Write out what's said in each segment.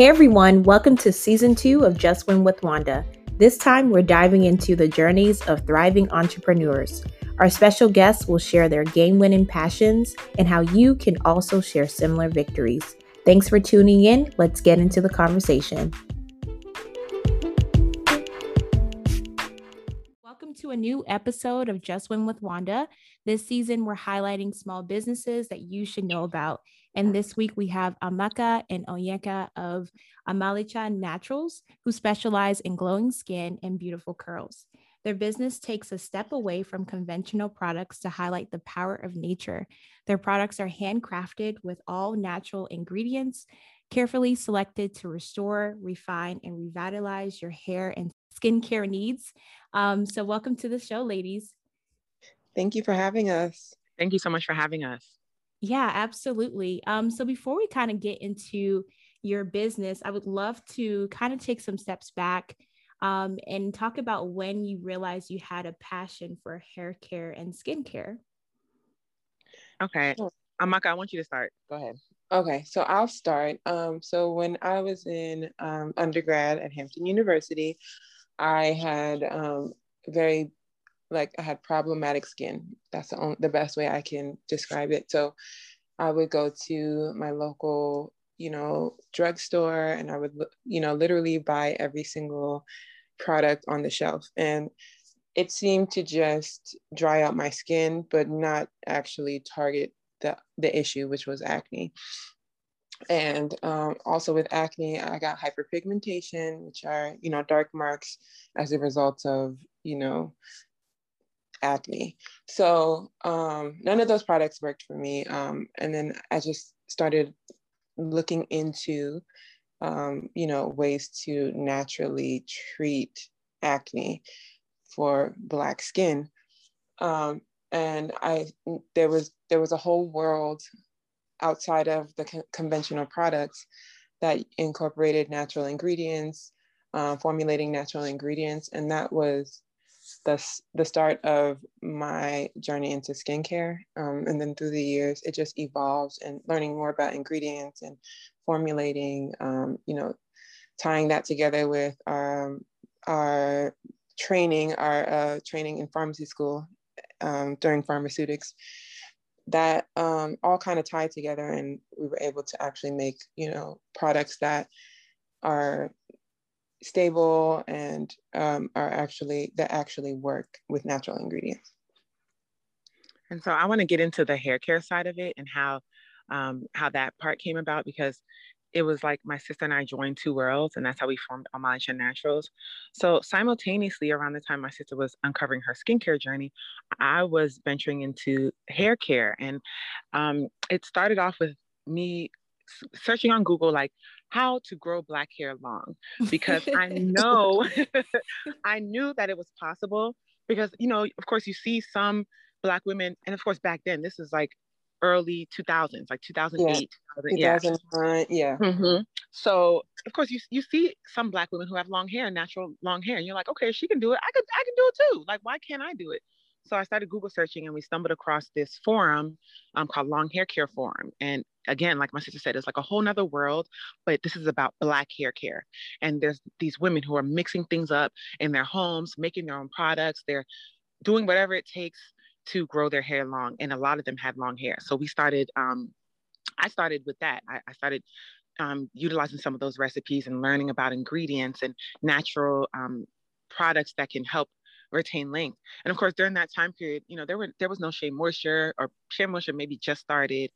Hey everyone, welcome to season two of Just Win with Wanda. This time we're diving into the journeys of thriving entrepreneurs. Our special guests will share their game winning passions and how you can also share similar victories. Thanks for tuning in. Let's get into the conversation. Welcome to a new episode of Just Win with Wanda. This season, we're highlighting small businesses that you should know about. And this week we have Amaka and Onyeka of Omalicha Naturals, who specialize in glowing skin and beautiful curls. Their business takes a step away from conventional products to highlight the power of nature. Their products are handcrafted with all natural ingredients, carefully selected to restore, refine, and revitalize your hair and skincare needs. Um, so, welcome to the show, ladies. Thank you for having us. Thank you so much for having us. Yeah, absolutely. Um, so before we kind of get into your business, I would love to kind of take some steps back um, and talk about when you realized you had a passion for hair care and skincare. Okay. Amaka, I want you to start. Go ahead. Okay, so I'll start. Um, so when I was in um, undergrad at Hampton University, I had um, very like I had problematic skin. That's the only, the best way I can describe it. So I would go to my local, you know, drugstore and I would, you know, literally buy every single product on the shelf. And it seemed to just dry out my skin, but not actually target the, the issue, which was acne. And um, also with acne, I got hyperpigmentation, which are, you know, dark marks as a result of, you know, acne. So um, none of those products worked for me. Um, and then I just started looking into, um, you know, ways to naturally treat acne for Black skin. Um, and I there was there was a whole world outside of the co- conventional products that incorporated natural ingredients, uh, formulating natural ingredients, and that was the, the start of my journey into skincare. Um, and then through the years, it just evolves and learning more about ingredients and formulating, um, you know, tying that together with our, our training, our uh, training in pharmacy school um, during pharmaceutics that um, all kind of tied together and we were able to actually make you know products that are stable and um, are actually that actually work with natural ingredients. And so I want to get into the hair care side of it and how um, how that part came about because it was like my sister and I joined two worlds, and that's how we formed Omalicha Naturals. So simultaneously, around the time my sister was uncovering her skincare journey, I was venturing into hair care, and um, it started off with me searching on Google like how to grow black hair long because I know I knew that it was possible because you know of course you see some black women and of course back then this is like early 2000s like 2008 yeah, 2009 yeah, yeah. Mm-hmm. so of course you, you see some black women who have long hair natural long hair and you're like okay she can do it. I could i can do it too. Like why can't i do it so I started Google searching and we stumbled across this forum um, called Long Hair Care Forum. And again, like my sister said, it's like a whole nother world, but this is about Black hair care. And there's these women who are mixing things up in their homes, making their own products. They're doing whatever it takes to grow their hair long. And a lot of them had long hair. So we started, um, I started with that. I, I started um, utilizing some of those recipes and learning about ingredients and natural um, products that can help retain length. And of course, during that time period, you know, there were there was no Shea Moisture or Shea Moisture maybe just started.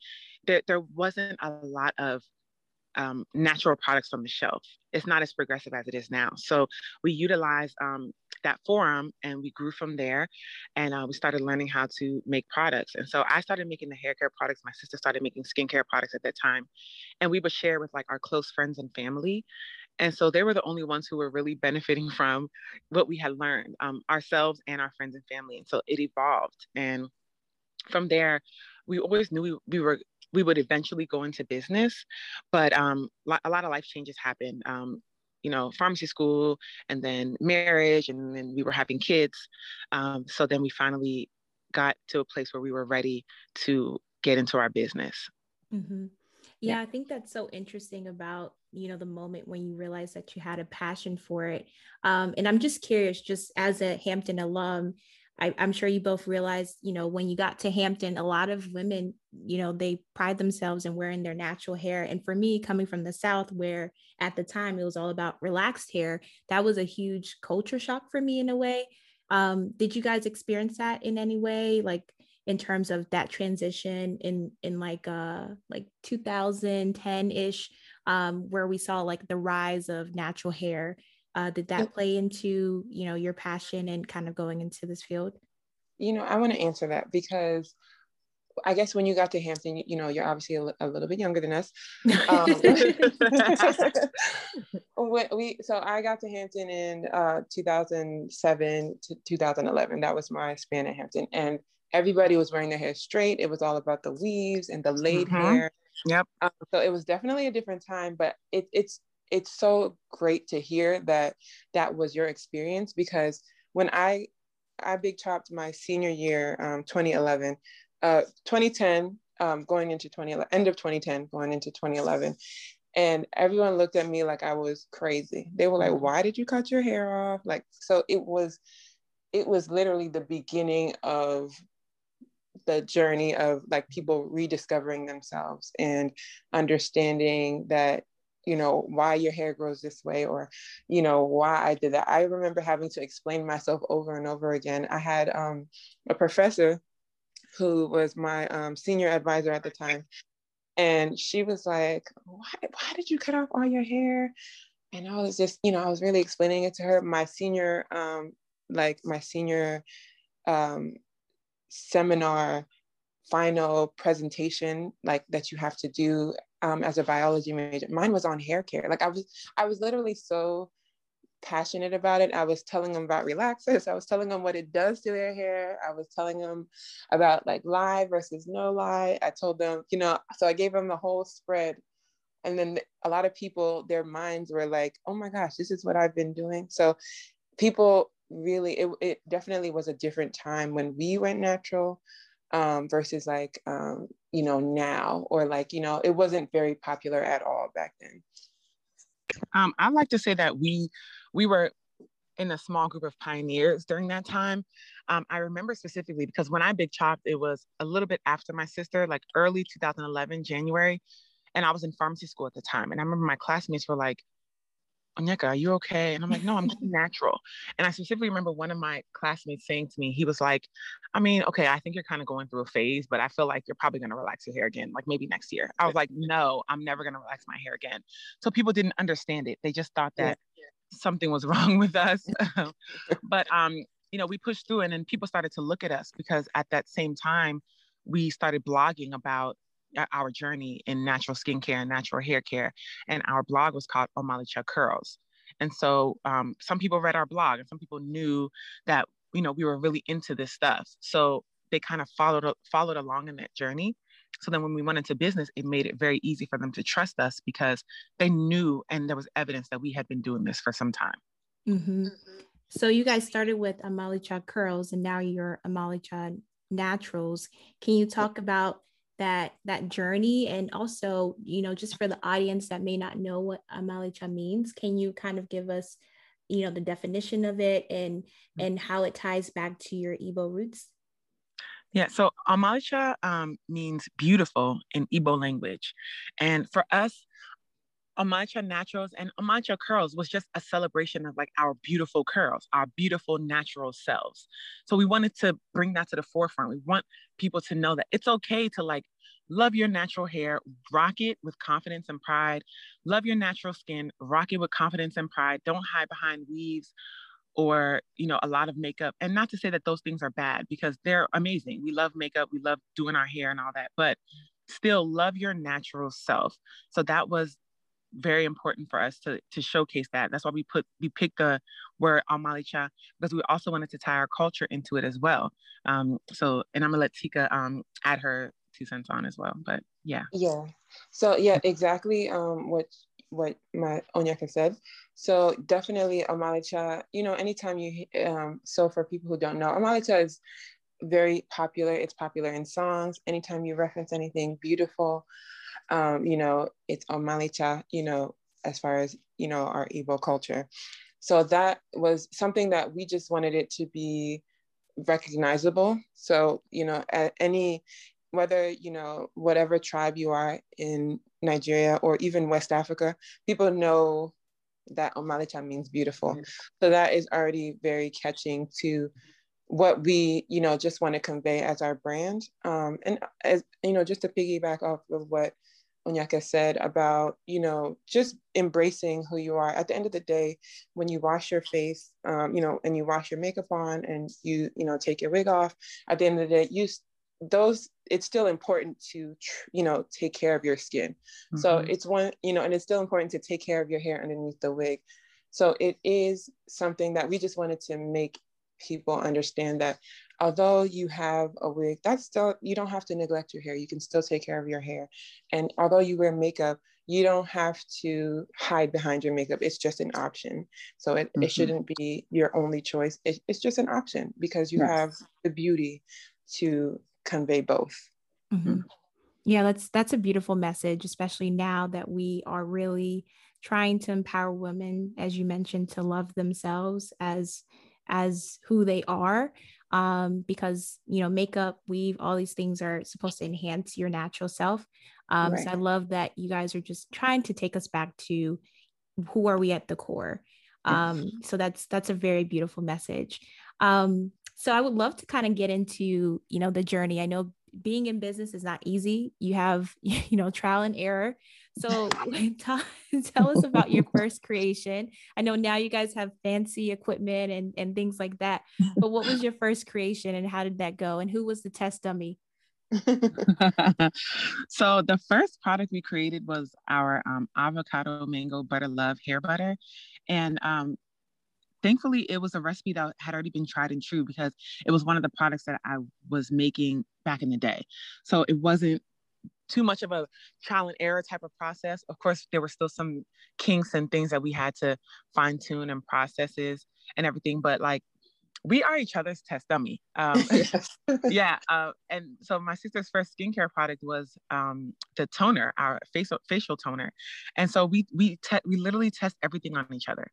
There, there wasn't a lot of um, natural products on the shelf. It's not as progressive as it is now. So we utilized um, that forum and we grew from there and uh, we started learning how to make products. And so I started making the hair care products. My sister started making skincare products at that time. And we would share with like our close friends and family. And so they were the only ones who were really benefiting from what we had learned, um, ourselves and our friends and family. And so it evolved. And from there, we always knew we, we were we would eventually go into business, but um, a lot of life changes happened. Um, you know, pharmacy school, and then marriage, and then we were having kids. Um, so then we finally got to a place where we were ready to get into our business. Mm-hmm. Yeah, I think that's so interesting about, you know, the moment when you realize that you had a passion for it. Um, and I'm just curious, just as a Hampton alum, I, am sure you both realized, you know, when you got to Hampton, a lot of women, you know, they pride themselves in wearing their natural hair. And for me, coming from the South, where at the time it was all about relaxed hair, that was a huge culture shock for me in a way. Um, did you guys experience that in any way? Like, in terms of that transition in in like uh like 2010-ish um where we saw like the rise of natural hair uh did that play into you know your passion and kind of going into this field you know i want to answer that because I guess when you got to Hampton, you, know, you're obviously a, a, little bit younger than us. Um, we, so I got to Hampton in uh, 2007 to 2011. That was my span at Hampton. And everybody was wearing their hair straight. It was all about the weaves and the laid mm-hmm. hair. Yep. Um, so it was definitely a different time, but it, it's it's so great to hear that that was your experience because when I I big chopped my senior year, um, 2011, uh, 2010, um, going into 2011, end of 2010, going into 2011. And everyone looked at me like I was crazy. They were like, why did you cut your hair off? Like, so it was, it was literally the beginning of the journey of like people rediscovering themselves and understanding that you know why your hair grows this way or you know why i did that. I remember having to explain myself over and over again. I had um, a professor who was my um, senior advisor at the time. And she was like why, why did you cut off all your hair? And i was just you know i was really explaining it to her. My senior um, like my senior um, seminar final presentation like that you have to do um, as a biology major. Mine was on hair care. Like i was i was literally so passionate about it. I was telling them about relaxers. I was telling them what it does to their hair. I was telling them about like lye versus no lye. I told them you know so i gave them the whole spread. And then a lot of people their minds were like oh my gosh this is what i've been doing. So people really it, it definitely was a different time when we went natural um, versus like um, you know now or like you know it wasn't very popular at all back then. Um, i like to say that we we were in a small group of pioneers during that time. Um, i remember specifically because when i big chopped it was a little bit after my sister like early 2011 january and i was in pharmacy school at the time and i remember my classmates were like Onyeka, are you okay? And I'm like, no, I'm natural. And I specifically remember one of my classmates saying to me, he was like, I mean, okay, I think you're kind of going through a phase, but I feel like you're probably going to relax your hair again, like maybe next year. I was like, no, I'm never going to relax my hair again. So people didn't understand it. They just thought that yeah. something was wrong with us. but, um, you know, we pushed through and then people started to look at us because at that same time, we started blogging about our journey in natural skincare and natural hair care. And our blog was called Omalicha Curls. And so um, some people read our blog and some people knew that, you know, we were really into this stuff. So they kind of followed, followed along in that journey. So then when we went into business, it made it very easy for them to trust us because they knew and there was evidence that we had been doing this for some time. Mm-hmm. So you guys started with Omalicha Curls and now you're Omalicha Naturals. Can you talk about that that journey and also you know just for the audience that may not know what omalicha means can you kind of give us you know the definition of it and and how it ties back to your Igbo roots yeah, so Omalicha um, means beautiful in Igbo language. And for us, Omalicha Naturals and Omalicha Curls was just a celebration of like our beautiful curls, our beautiful natural selves. So we wanted to bring that to the forefront. We want people to know that it's okay to like love your natural hair, rock it with confidence and pride. Love your natural skin, rock it with confidence and pride. Don't hide behind weaves or you know a lot of makeup and not to say that those things are bad because they're amazing we love makeup we love doing our hair and all that but still love your natural self so that was very important for us to to showcase that. That's why we put we picked the word Omalicha because we also wanted to tie our culture into it as well. Um, so and I'm gonna let Tika um, add her two cents on as well. But yeah. Yeah. So yeah, exactly um, what what my Onyeka said. So definitely Omalicha, you know, anytime you um, so for people who don't know, Omalicha is very popular. It's popular in songs. Anytime you reference anything beautiful, um, you know, it's Omalicha, you know, as far as, you know, our Igbo culture. So that was something that we just wanted it to be recognizable. So, you know, at any, whether, you know, whatever tribe you are in Nigeria or even West Africa, people know that Omalicha means beautiful. So that is already very catching to what we, you know, just want to convey as our brand. Um, and as, you know, just to piggyback off of what Onyeka said about, you know, just embracing who you are. At the end of the day, when you wash your face, um, you know, and you wash your makeup on and you, you know, take your wig off, at the end of the day, you those it's still important to you know take care of your skin mm-hmm. so it's one you know and it's still important to take care of your hair underneath the wig so it is something that we just wanted to make people understand that although you have a wig that's still you don't have to neglect your hair you can still take care of your hair and although you wear makeup you don't have to hide behind your makeup it's just an option so it, mm-hmm. it shouldn't be your only choice it, it's just an option because you yes. have the beauty to convey both. Mm-hmm. Yeah, that's that's a beautiful message, especially now that we are really trying to empower women, as you mentioned, to love themselves as as who they are. Um, because you know, makeup, weave, all these things are supposed to enhance your natural self. Um, right. So I love that you guys are just trying to take us back to who are we at the core. Um, so that's that's a very beautiful message. Um, so I would love to kind of get into, you know, the journey. I know being in business is not easy. You have, you know, trial and error. So tell, tell us about your first creation. I know now you guys have fancy equipment and, and things like that, but what was your first creation and how did that go? And who was the test dummy? so the first product we created was our um, avocado mango butter love hair butter and um, thankfully it was a recipe that had already been tried and true because it was one of the products that I was making back in the day. So it wasn't too much of a trial and error type of process. Of course, there were still some kinks and things that we had to fine tune and processes and everything, but like we are each other's test dummy. Um, yeah. Uh, and so my sister's first skincare product was um, the toner, our facial facial toner, and so we we te- we literally test everything on each other.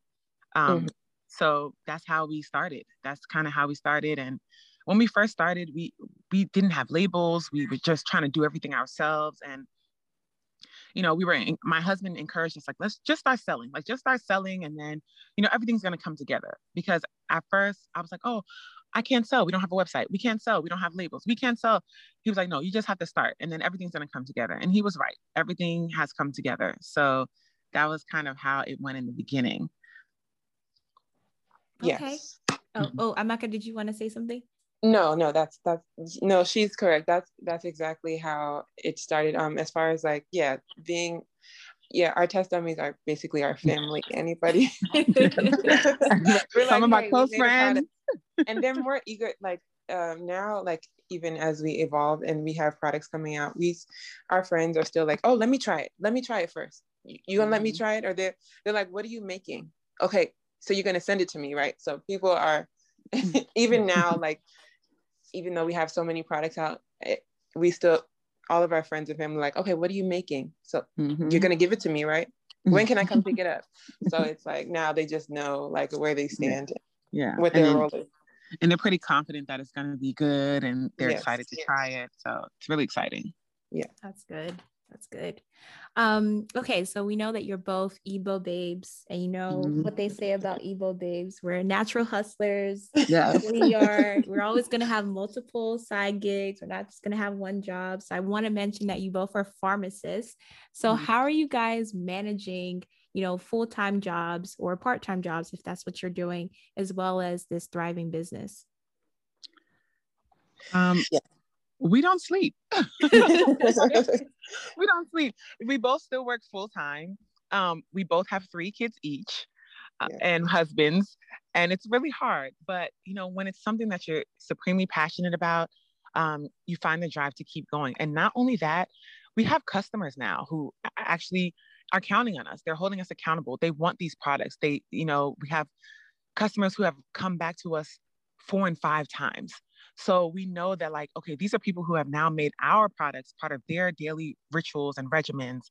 Um, mm-hmm so that's how we started that's kind of how we started and when we first started we we didn't have labels we were just trying to do everything ourselves and you know we were In, my husband encouraged us like let's just start selling like just start selling and then you know everything's going to come together because at first i was like oh I can't sell. We don't have a website. We can't sell. We don't have labels. We can't sell. He was like, no, you just have to start and then everything's going to come together. And he was right. Everything has come together. So that was kind of how it went in the beginning. Okay. Yes. Oh, mm-hmm. oh, Amaka, did you want to say something? No, no, that's that's no, she's correct. That's that's exactly how it started. Um, as far as like, yeah, being yeah, our test dummies are basically our family. Anybody, some of my hey, close friends, and they're more eager. Like um, now, like even as we evolve and we have products coming out, we our friends are still like, oh, let me try it. Let me try it first. You, you gonna mm-hmm. let me mm-hmm. try it? Or they they're like, what are you making? Okay, so you're to send it to me right so people are even now like even though we have so many products out it, we still all of our friends and family like okay what are you making? So mm-hmm. you're going to give it to me right? When can i come pick it up? So it's like now they just know like where they stand yeah with their rollers and they're pretty confident that it's going to be good and they're yes. excited to try it. So it's really exciting. Yeah. That's good that's good. Um, okay, so we know that you're both Igbo babes, and you know mm-hmm. what they say about Igbo babes. We're natural hustlers. Yeah, we are. We're always going to have multiple side gigs. We're not just going to have one job. So I want to mention that you both are pharmacists. So mm-hmm. how are you guys managing? You know, full time jobs or part time jobs, if that's what you're doing, as well as this thriving business. Um, yeah we don't sleep. we don't sleep. We both still work full time. Um, we both have three kids each uh, yeah. and husbands, and it's really hard. But you know, when it's something that you're supremely passionate about, um, you find the drive to keep going. And not only that, we have customers now who actually are counting on us. They're holding us accountable. They want these products. They, you know, we have customers who have come back to us four and five times So we know that, like, okay, these are people who have now made our products part of their daily rituals and regimens.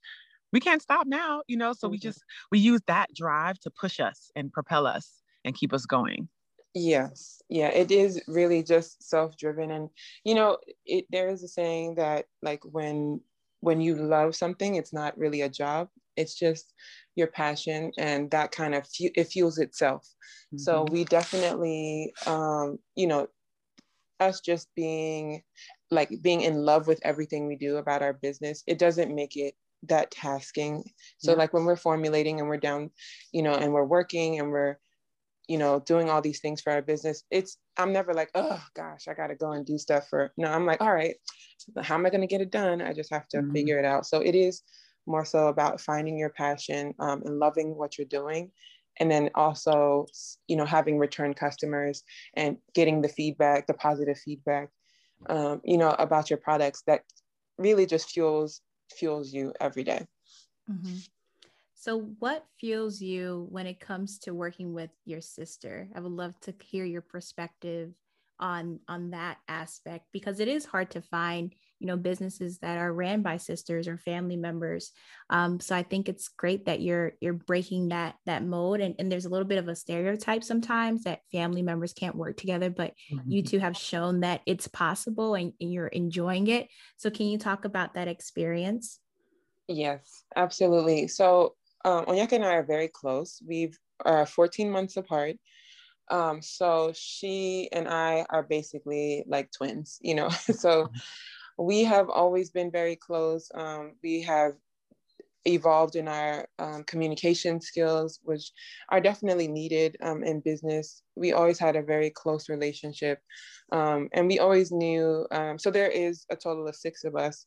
We can't stop now, you know. So mm-hmm. we just we use that drive to push us and propel us and keep us going. Yes, yeah, it is really just self-driven, and you know, it there is a saying that like when when you love something, it's not really a job; it's just your passion, and that kind of fu- it fuels itself. Mm-hmm. So we definitely, um, you know, us just being like being in love with everything we do about our business, it doesn't make it that tasking. So yeah. like when we're formulating and we're down, you know, and we're working and we're you know, doing all these things for our business, it's I'm never like, oh gosh, I gotta go and do stuff for no, I'm like, all right, how am I gonna get it done? I just have to mm-hmm. figure it out. So it is more so about finding your passion um, and loving what you're doing. And then also, you know, having return customers and getting the feedback, the positive feedback, um, you know, about your products that really just fuels fuels you every day. Mm-hmm. So, what fuels you when it comes to working with your sister? I would love to hear your perspective on on that aspect because it is hard to find you know businesses that are ran by sisters or family members um, so i think it's great that you're you're breaking that that mode and, and there's a little bit of a stereotype sometimes that family members can't work together but mm-hmm. you two have shown that it's possible and, and you're enjoying it so can you talk about that experience yes absolutely so um, Onyeka and I are very close. We've are 14 months apart. Um, so she and I are basically like twins, you know. so we have always been very close. Um, we have evolved in our um, communication skills, which are definitely needed um, in business. We always had a very close relationship, um, and we always knew. Um, so there is a total of six of us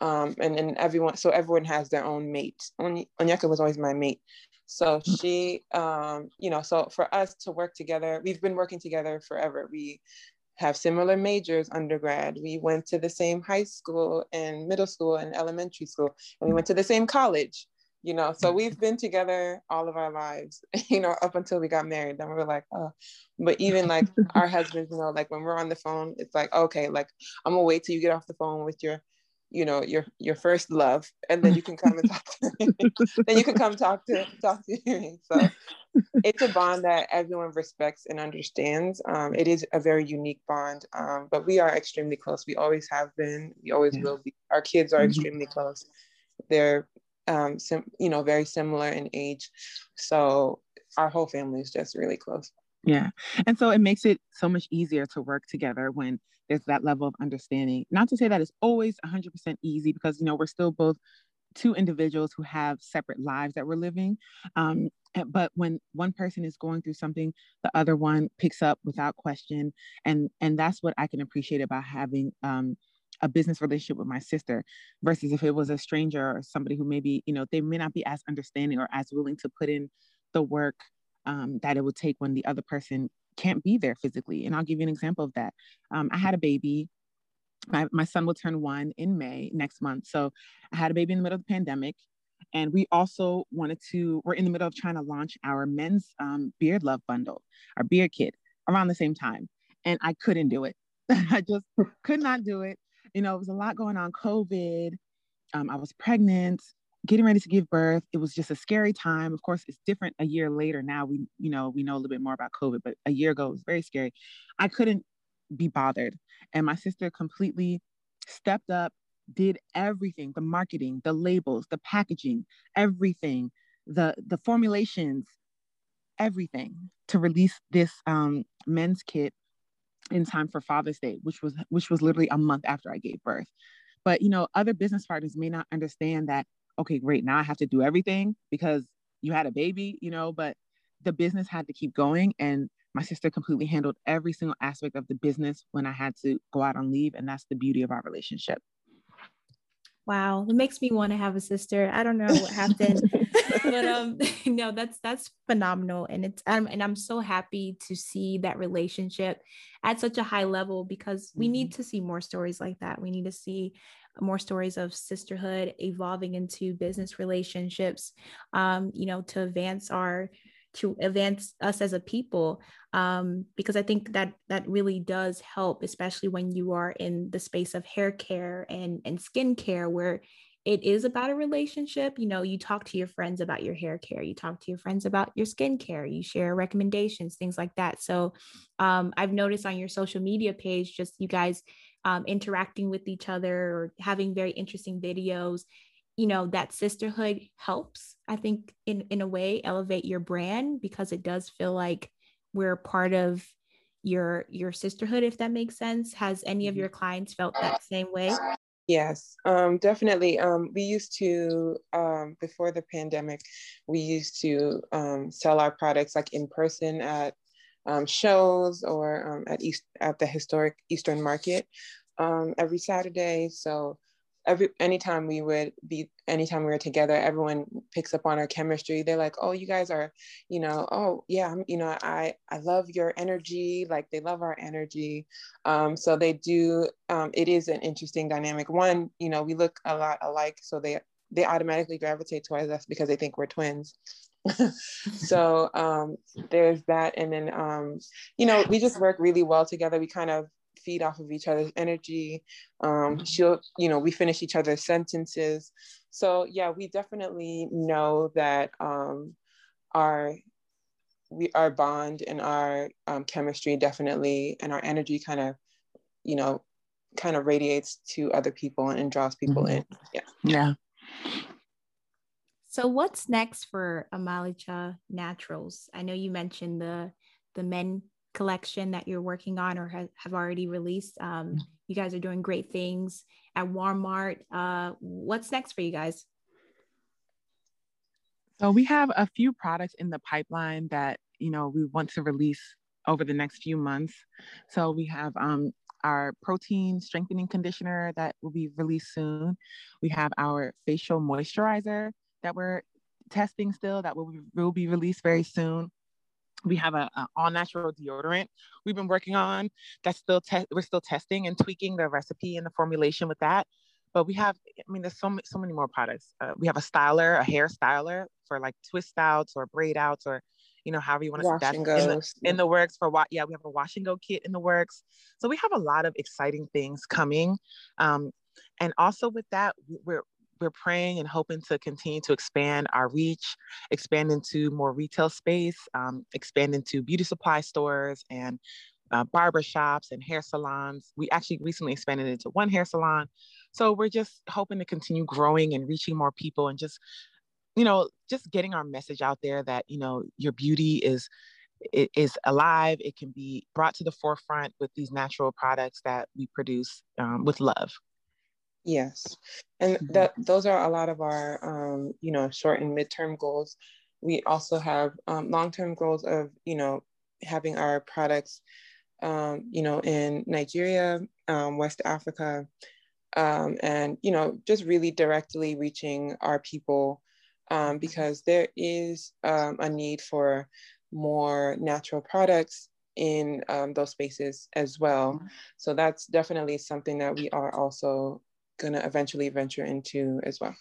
um, and then everyone so everyone has their own mate onyeka was always my mate so mm. she um, you know so for us to work together we've been working together forever we have similar majors undergrad. We went to the same high school and middle school and elementary school and we went to the same college you know? So we've been together all of our lives you know up until we got married. Then we were like oh. But even like our husbands you know like when we're on the phone it's like okay like i'm gonna wait till you get off the phone with your you know your your first love and then you can come and talk to me. Then you can come talk to talk to me. So it's a bond that everyone respects and understands. Um, it is a very unique bond um, but we are extremely close. We always have been. We always yeah. will be. Our kids are mm-hmm. extremely close. They're um, sim- you know very similar in age. So our whole family is just really close. Yeah. And so it makes it so much easier to work together when there's that level of understanding. Not to say that it's always 100% easy because, you know, we're still both two individuals who have separate lives that we're living. Um, but when one person is going through something, the other one picks up without question. And, and that's what I can appreciate about having um, a business relationship with my sister versus if it was a stranger or somebody who maybe, you know, they may not be as understanding or as willing to put in the work um, that it would take when the other person can't be there physically. And I'll give you an example of that. Um, I had a baby. My, my son will turn one in May next month. So I had a baby in the middle of the pandemic. And we also wanted to, we're in the middle of trying to launch our men's um, beard love bundle, our beard kit around the same time. And I couldn't do it. I just could not do it. You know, it was a lot going on COVID. Um, I was pregnant getting ready to give birth it was just a scary time. Of course it's different a year later now we you know we know a little bit more about covid but a year ago it was very scary. I couldn't be bothered and my sister completely stepped up did everything the marketing the labels the packaging everything the the formulations everything to release this um, men's kit in time for father's day which was which was literally a month after i gave birth. But you know other business partners may not understand that okay, great, now I have to do everything because you had a baby, you know, but the business had to keep going. And my sister completely handled every single aspect of the business when I had to go out on leave. And that's the beauty of our relationship. Wow, it makes me want to have a sister. I don't know what happened, but um, no, that's that's phenomenal, and it's um, and I'm so happy to see that relationship at such a high level because we need mm-hmm. to see more stories like that. We need to see more stories of sisterhood evolving into business relationships, um, you know, to advance our to advance us as a people um, because i think that that really does help especially when you are in the space of hair care and and skin care where it is about a relationship. You know you talk to your friends about your hair care you talk to your friends about your skin care you share recommendations things like that. So um, i've noticed on your social media page just you guys um, interacting with each other or having very interesting videos you know that sisterhood helps i think in in a way elevate your brand because it does feel like we're part of your your sisterhood if that makes sense. Has any of mm-hmm. your clients felt that same way? Yes um, definitely um, we used to um, before the pandemic we used to um, sell our products like in person at um, shows or um, at east at the historic eastern market every saturday. So every anytime we would be anytime we were together everyone picks up on our chemistry. They're like oh you guys are you know oh yeah you know i i love your energy. Like they love our energy. Um, so they do um, it is an interesting dynamic. One you know we look a lot alike so they they automatically gravitate towards us because they think we're twins. So um, there's that. And then um, you know we just work really well together. We kind of feed off of each other's energy. Um, mm-hmm. she'll, you know, we finish each other's sentences. So yeah, we definitely know that um, our we our bond and our um, chemistry definitely and our energy kind of, you know, kind of radiates to other people and, and draws people mm-hmm. in. Yeah. Yeah. So what's next for Omalicha Naturals? I know you mentioned the the men collection that you're working on or ha- have already released. Um, mm-hmm. you guys are doing great things at Walmart. Uh, what's next for you guys? So we have a few products in the pipeline that you know we want to release over the next few months. So we have um, our protein strengthening conditioner that will be released soon. We have our facial moisturizer that we're testing still that will will be released very soon we have a, a, all natural deodorant we've been working on that's still te- we're still testing and tweaking the recipe and the formulation with that. But we have i mean there's so, so many more products. Uh, we have a styler a hair styler for like twist outs or braid outs or you know however you want to that in the, in the works for what yeah we have a wash and go kit in the works. So we have a lot of exciting things coming. Um, and also with that we're we're praying and hoping to continue to expand our reach, expand into more retail space, um, expand into beauty supply stores and uh, barber shops and hair salons. We actually recently expanded into one hair salon. So we're just hoping to continue growing and reaching more people and just, you know, just getting our message out there that, you know, your beauty is it is alive. It can be brought to the forefront with these natural products that we produce um, with love. Yes, and mm-hmm. that those are a lot of our um, you know short and midterm goals. We also have um, long-term goals of you know having our products um, you know in Nigeria, um, West Africa, um, and you know just really directly reaching our people um, because there is a need for more natural products in those spaces as well. Mm-hmm. So that's definitely something that we are also going to eventually venture into as well.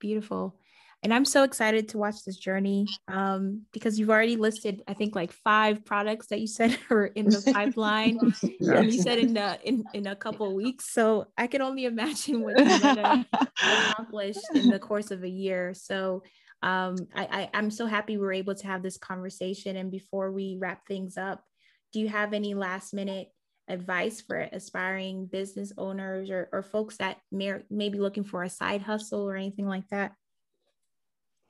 Beautiful. And I'm so excited to watch this journey um, because you've already listed, I think, like five products that you said are in the pipeline, and you said in the in, in a couple weeks. So I can only imagine what you're gonna accomplish in the course of a year. So um, I, I I'm so happy we are able to have this conversation. And before we wrap things up, do you have any last minute advice for aspiring business owners or, or folks that may, may be looking for a side hustle or anything like that?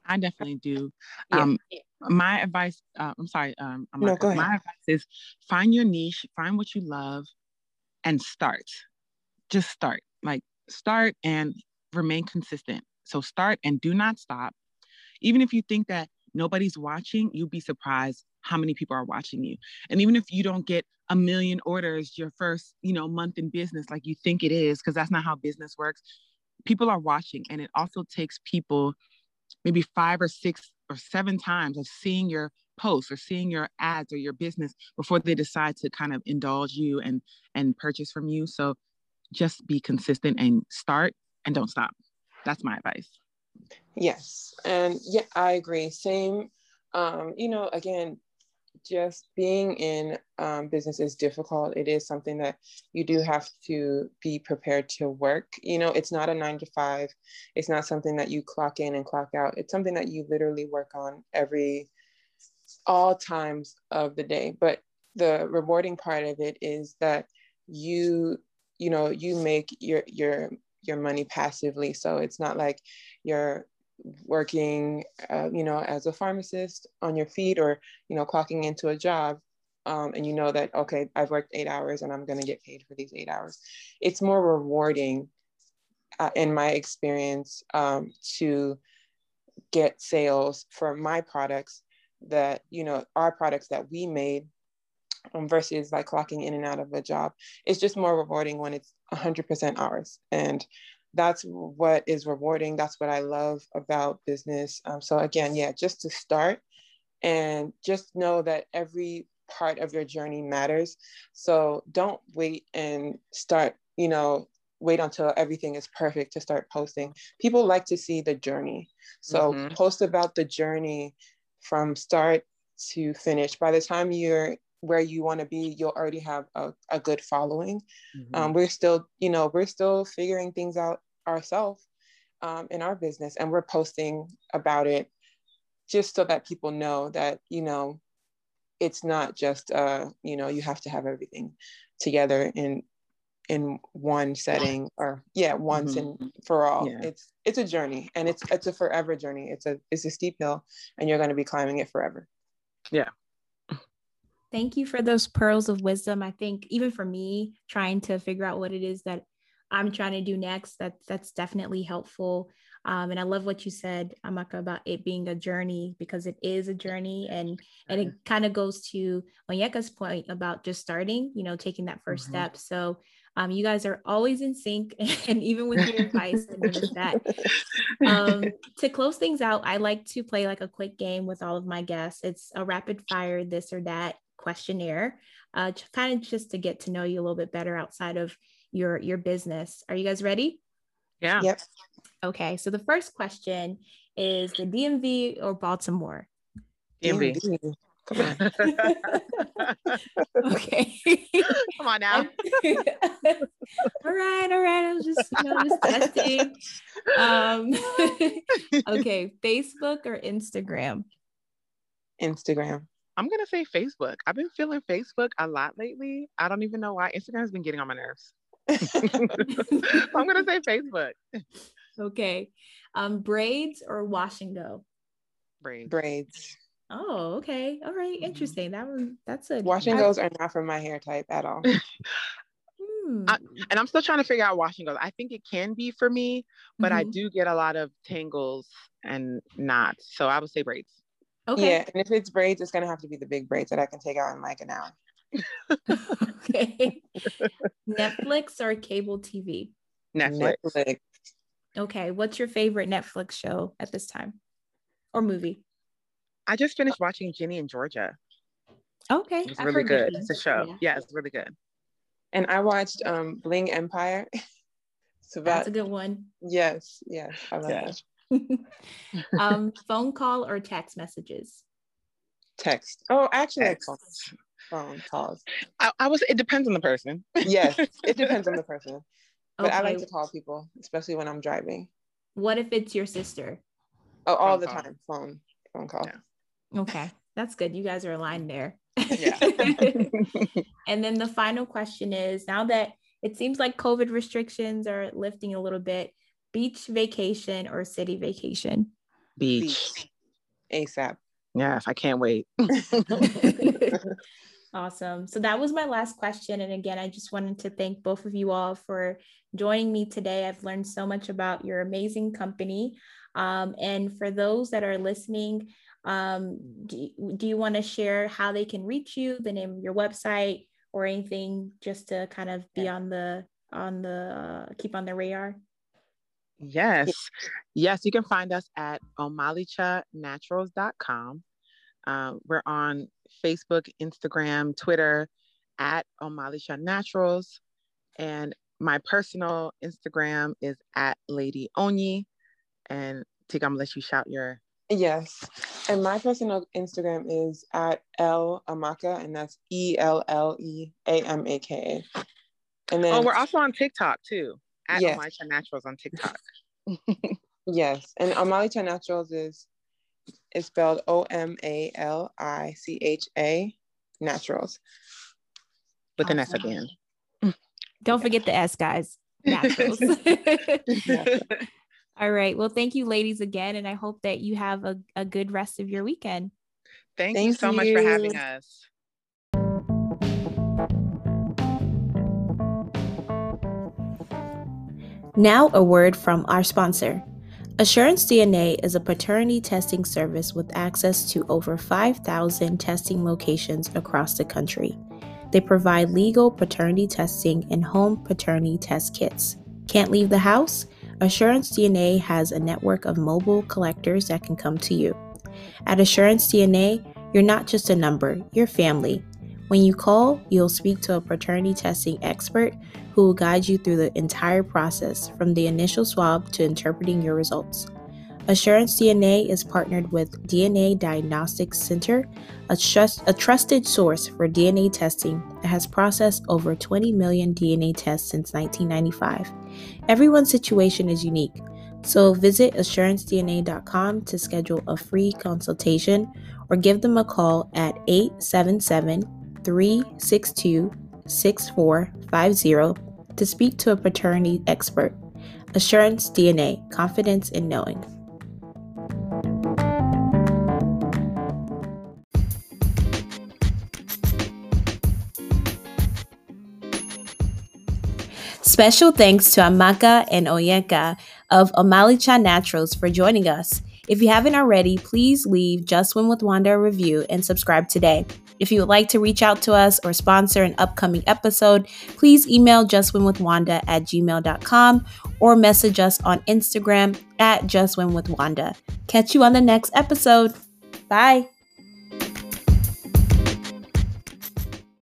I definitely do. Yeah. Um, my advice, uh, I'm sorry, um, I'm no, go ahead. my advice is find your niche, find what you love, and start. Just start. Like start and remain consistent. So start and do not stop. Even if you think that nobody's watching, you'll be surprised how many people are watching you. And even if you don't get a million orders your first, you know, month in business like you think it is, because that's not how business works, people are watching. And it also takes people maybe five or six or seven times of seeing your posts or seeing your ads or your business before they decide to kind of indulge you and and purchase from you. So just be consistent and start and don't stop. That's my advice. Yes. And yeah, I agree. Same Um, you know, again, just being in um, business is difficult. It is something that you do have to be prepared to work. You know, it's not a nine to five. It's not something that you clock in and clock out. It's something that you literally work on every, all times of the day. But the rewarding part of it is that you, you know, you make your your your money passively. So it's not like you're working, uh, you know, as a pharmacist on your feet or, you know, clocking into a job um, and you know that, okay, I've worked eight hours and I'm going to get paid for these eight hours. It's more rewarding uh, in my experience um, to get sales for my products that, you know, our products that we made um, versus like clocking in and out of a job. It's just more rewarding when it's 100% ours. And that's what is rewarding. That's what I love about business. Um, so again, yeah, just to start and just know that every part of your journey matters. So don't wait and start, you know, wait until everything is perfect to start posting. People like to see the journey. So mm-hmm. post about the journey from start to finish. By the time you're where you want to be, you'll already have a, a good following. Mm-hmm. Um, we're still, you know, we're still figuring things out ourselves um, in our business, and we're posting about it just so that people know that, you know, it's not just, uh, you know, you have to have everything together in in one setting or yeah once mm-hmm. and for all yeah. it's it's a journey and it's it's a forever journey it's a it's a steep hill and you're going to be climbing it forever yeah Thank you for those pearls of wisdom. I think even for me, trying to figure out what it is that I'm trying to do next, that that's definitely helpful. Um, and I love what you said, Amaka, about it being a journey because it is a journey, and and it kind of goes to Onyeka's point about just starting, you know, taking that 1st mm-hmm. step. So um, you guys are always in sync, and even with your advice, that. Um, to close things out, I like to play like a quick game with all of my guests. It's a rapid fire, this or that questionnaire, uh, kind of just to get to know you a little bit better outside of your your business. Are you guys ready? Yeah. Yep. Okay. So the first question is the DMV or Baltimore? DMV. DMV. Come on. okay. Come on now. all right, all right. I was just, you know, just testing. Um, okay, Facebook or Instagram? Instagram. I'm gonna say Facebook. I've been feeling Facebook a lot lately. I don't even know why. Instagram's been getting on my nerves. I'm gonna say Facebook. Okay. Um, braids or wash and go? Braids. Braids. Oh, okay. All right. Mm-hmm. Interesting. That was that's a wash and goes are not for my hair type at all. Hmm. I, and I'm still trying to figure out wash and goes. I think it can be for me, but mm-hmm. I do get a lot of tangles and knots. So I would say braids. Okay. Yeah, and if it's braids, it's gonna have to be the big braids that I can take out in like an hour. okay. Netflix or cable TV? Netflix. Netflix. Okay. What's your favorite Netflix show at this time or movie? I just finished watching Ginny and Georgia. Okay. It's really good. It's a show. Yeah. yeah. it's really good. And I watched um Bling Empire. so about, That's a good one. Yes, yes. I love yeah. that. um, phone call or text messages? Text. Oh, actually, text. Phone calls. I, I, was. It depends on the person. yes, it depends on the person. But okay. I like to call people, especially when I'm driving. What if it's your sister? Oh, all phone the call. time. Phone. Phone call. Yeah. Okay, that's good. You guys are aligned there. Yeah. and then the final question is: Now that it seems like COVID restrictions are lifting a little bit, beach vacation or city vacation? Beach. ASAP. Yes, I can't wait. Awesome. So that was my last question. And again, I just wanted to thank both of you all for joining me today. I've learned so much about your amazing company. Um, and for those that are listening, um, do, do you want to share how they can reach you, the name of your website, or anything just to kind of be on the on the uh, keep on the radar? Yes. Yes, you can find us at omalichanaturals.com. Uh, we're on Facebook, Instagram, Twitter at Omalicha Naturals. And my personal Instagram is at Lady Onyi. And Tika, I'm gonna let you shout your Yes. And my personal Instagram is at L Amaka, and that's E L L E A M A K A. And then Oh, we're also on TikTok too. At yes. Omalicha Naturals on TikTok. yes. And Omalicha Naturals is is spelled O M A L I C H A Naturals. With an S again. Don't forget the S, guys. Naturals. All right. Well, thank you, ladies, again. And I hope that you have a, a good rest of your weekend. Thank, thank you so you. much for having us. Now, a word from our sponsor. Assurance DNA is a paternity testing service with access to over 5,000 testing locations across the country. They provide legal paternity testing and home paternity test kits. Can't leave the house? Assurance DNA has a network of mobile collectors that can come to you. At Assurance DNA, you're not just a number, you're family. When you call, you'll speak to a paternity testing expert who will guide you through the entire process from the initial swab to interpreting your results. Assurance DNA is partnered with DNA Diagnostics Center, a, trust, a trusted source for DNA testing that has processed over 20 million DNA tests since 1995. Everyone's situation is unique, so visit assurancedna.com to schedule a free consultation or give them a call at 877 362 6450 to speak to a paternity expert. Assurance DNA, confidence in knowing. Special thanks to Amaka and Onyeka of Omalicha Naturals for joining us. If you haven't already, please leave Just Win with Wanda a review and subscribe today. If you would like to reach out to us or sponsor an upcoming episode, please email justwinwithwanda at gmail.com or message us on Instagram at justwinwithwanda. Catch you on the next episode. Bye.